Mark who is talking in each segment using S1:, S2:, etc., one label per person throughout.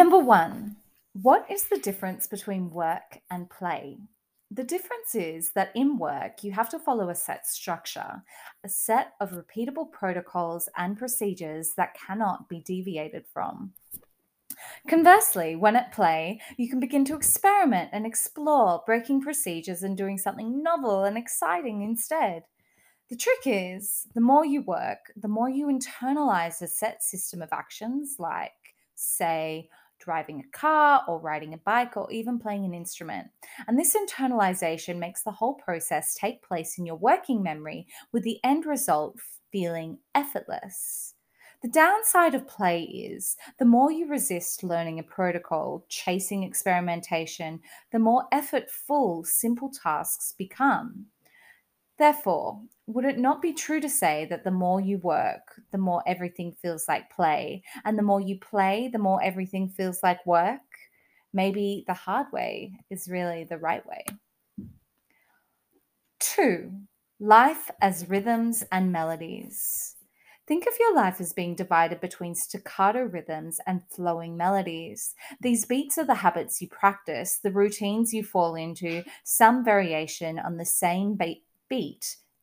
S1: Number one, what is the difference between work and play? The difference is that in work, you have to follow a set structure, a set of repeatable protocols and procedures that cannot be deviated from. Conversely, when at play, you can begin to experiment and explore, breaking procedures and doing something novel and exciting instead. The trick is the more you work, the more you internalize a set system of actions, like, say, driving a car or riding a bike or even playing an instrument. And this internalization makes the whole process take place in your working memory with the end result feeling effortless. The downside of play is the more you resist learning a protocol, chasing experimentation, the more effortful simple tasks become. Therefore, would it not be true to say that the more you work, the more everything feels like play, and the more you play, the more everything feels like work? Maybe the hard way is really the right way. Two, life as rhythms and melodies. Think of your life as being divided between staccato rhythms and flowing melodies. These beats are the habits you practice, the routines you fall into, some variation on the same beat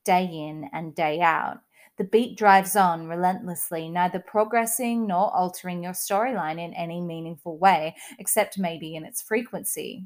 S1: day in and day out. The beat drives on relentlessly, neither progressing nor altering your storyline in any meaningful way, except maybe in its frequency.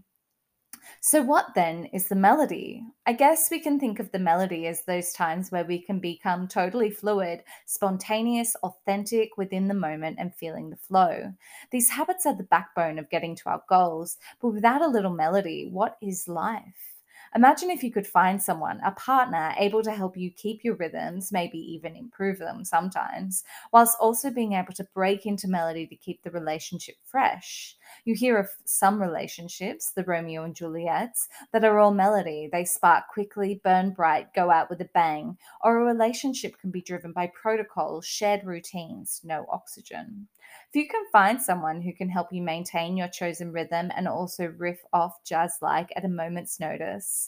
S1: So, what then is the melody? I guess we can think of the melody as those times where we can become totally fluid, spontaneous, authentic within the moment and feeling the flow. These habits are the backbone of getting to our goals, but without a little melody, what is life? Imagine if you could find someone, a partner, able to help you keep your rhythms, maybe even improve them sometimes, whilst also being able to break into melody to keep the relationship fresh. You hear of some relationships, the Romeo and Juliets, that are all melody. They spark quickly, burn bright, go out with a bang. Or a relationship can be driven by protocols, shared routines, no oxygen. If you can find someone who can help you maintain your chosen rhythm and also riff off jazz like at a moment's notice,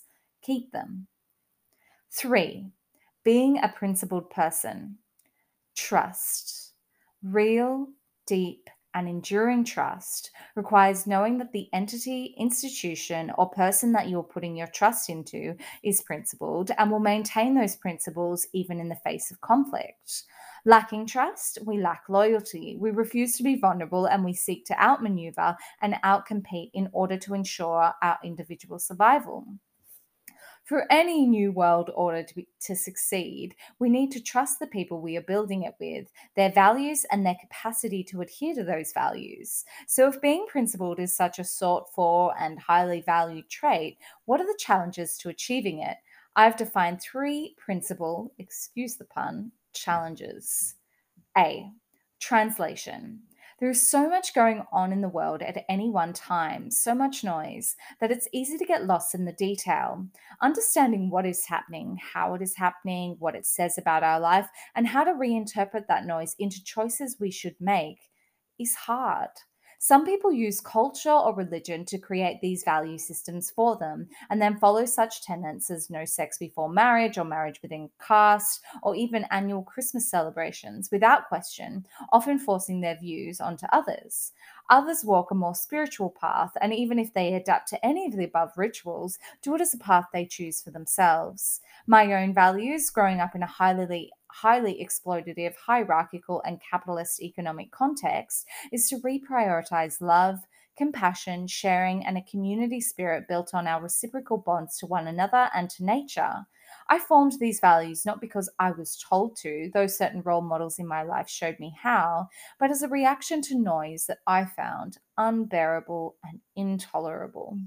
S1: keep them. Three, being a principled person. Trust. Real, deep, and enduring trust requires knowing that the entity, institution, or person that you're putting your trust into is principled and will maintain those principles even in the face of conflict. Lacking trust, we lack loyalty. We refuse to be vulnerable and we seek to outmaneuver and outcompete in order to ensure our individual survival. For any new world order to, be, to succeed, we need to trust the people we are building it with, their values, and their capacity to adhere to those values. So, if being principled is such a sought for and highly valued trait, what are the challenges to achieving it? I've defined three principal, excuse the pun, challenges. A. Translation. There is so much going on in the world at any one time, so much noise, that it's easy to get lost in the detail. Understanding what is happening, how it is happening, what it says about our life, and how to reinterpret that noise into choices we should make is hard. Some people use culture or religion to create these value systems for them and then follow such tenets as no sex before marriage or marriage within caste or even annual Christmas celebrations without question, often forcing their views onto others. Others walk a more spiritual path, and even if they adapt to any of the above rituals, do it as a path they choose for themselves. My own values, growing up in a highly highly exploitative, hierarchical, and capitalist economic context is to reprioritize love, compassion, sharing, and a community spirit built on our reciprocal bonds to one another and to nature. I formed these values not because I was told to, though certain role models in my life showed me how, but as a reaction to noise that I found unbearable and intolerable.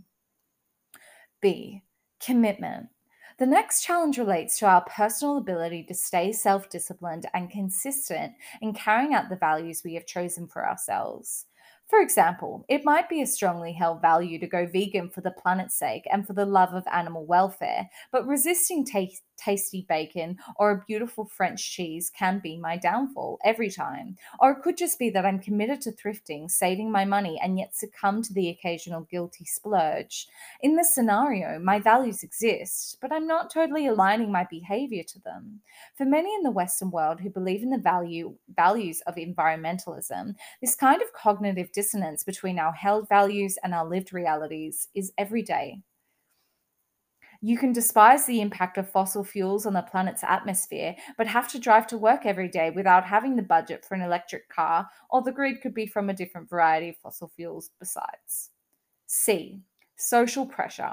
S1: B. Commitment. The next challenge relates to our personal ability to stay self disciplined and consistent in carrying out the values we have chosen for ourselves. For example, it might be a strongly held value to go vegan for the planet's sake and for the love of animal welfare, but resisting t- tasty bacon or a beautiful French cheese can be my downfall every time. Or it could just be that I'm committed to thrifting, saving my money, and yet succumb to the occasional guilty splurge. In this scenario, my values exist, but I'm not totally aligning my behavior to them. For many in the Western world who believe in the value values of environmentalism, this kind of cognitive dissonance between our held values and our lived realities is every day. You can despise the impact of fossil fuels on the planet's atmosphere, but have to drive to work every day without having the budget for an electric car, or the grid could be from a different variety of fossil fuels besides. C. Social pressure.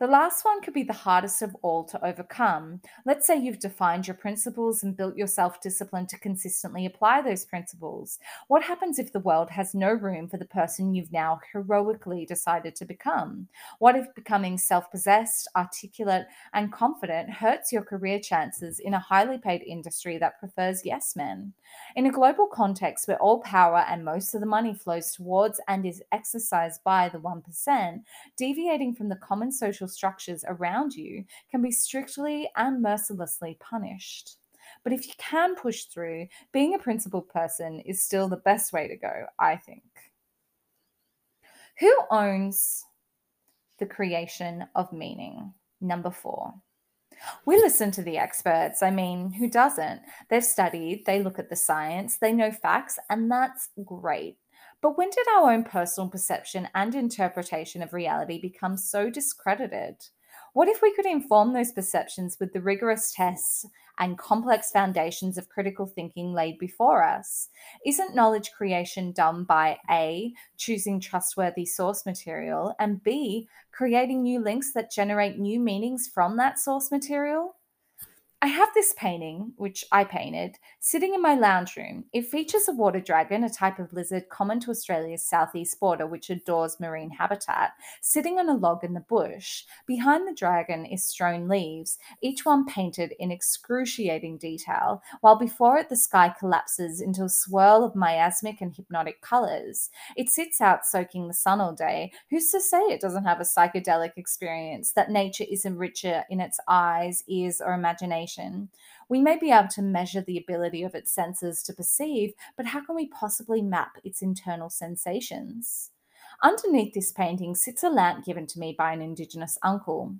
S1: The last one could be the hardest of all to overcome. Let's say you've defined your principles and built your self discipline to consistently apply those principles. What happens if the world has no room for the person you've now heroically decided to become? What if becoming self possessed, articulate, and confident hurts your career chances in a highly paid industry that prefers yes men? In a global context where all power and most of the money flows towards and is exercised by the 1%, deviating from the common social structures around you can be strictly and mercilessly punished. But if you can push through, being a principled person is still the best way to go, I think. Who owns the creation of meaning? Number four. We listen to the experts. I mean, who doesn't? They've studied, they look at the science, they know facts, and that's great. But when did our own personal perception and interpretation of reality become so discredited? What if we could inform those perceptions with the rigorous tests and complex foundations of critical thinking laid before us? Isn't knowledge creation done by A, choosing trustworthy source material, and B, creating new links that generate new meanings from that source material? I have this painting, which I painted, sitting in my lounge room. It features a water dragon, a type of lizard common to Australia's southeast border, which adores marine habitat, sitting on a log in the bush. Behind the dragon is strewn leaves, each one painted in excruciating detail, while before it the sky collapses into a swirl of miasmic and hypnotic colors. It sits out soaking the sun all day. Who's to say it doesn't have a psychedelic experience, that nature isn't richer in its eyes, ears, or imagination? Information. We may be able to measure the ability of its senses to perceive, but how can we possibly map its internal sensations? Underneath this painting sits a lamp given to me by an Indigenous uncle.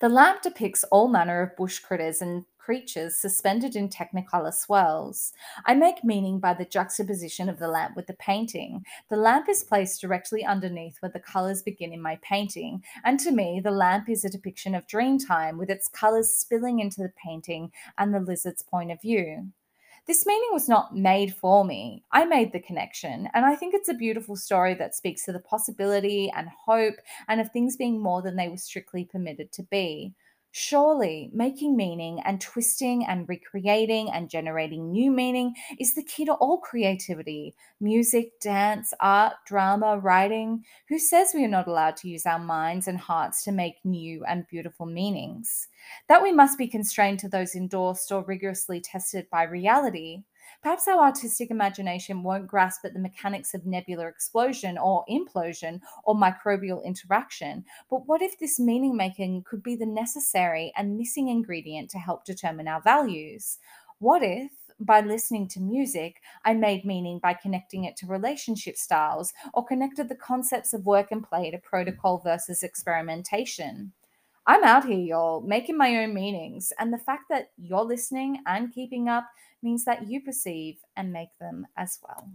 S1: The lamp depicts all manner of bush critters and creatures suspended in technicolor swirls. I make meaning by the juxtaposition of the lamp with the painting. The lamp is placed directly underneath where the colors begin in my painting, and to me, the lamp is a depiction of dreamtime with its colors spilling into the painting and the lizard's point of view. This meaning was not made for me. I made the connection, and I think it's a beautiful story that speaks to the possibility and hope and of things being more than they were strictly permitted to be. Surely, making meaning and twisting and recreating and generating new meaning is the key to all creativity music, dance, art, drama, writing. Who says we are not allowed to use our minds and hearts to make new and beautiful meanings? That we must be constrained to those endorsed or rigorously tested by reality. Perhaps our artistic imagination won't grasp at the mechanics of nebular explosion or implosion or microbial interaction, but what if this meaning making could be the necessary and missing ingredient to help determine our values? What if? By listening to music, I made meaning by connecting it to relationship styles or connected the concepts of work and play to protocol versus experimentation. I'm out here, y'all, making my own meanings. And the fact that you're listening and keeping up means that you perceive and make them as well.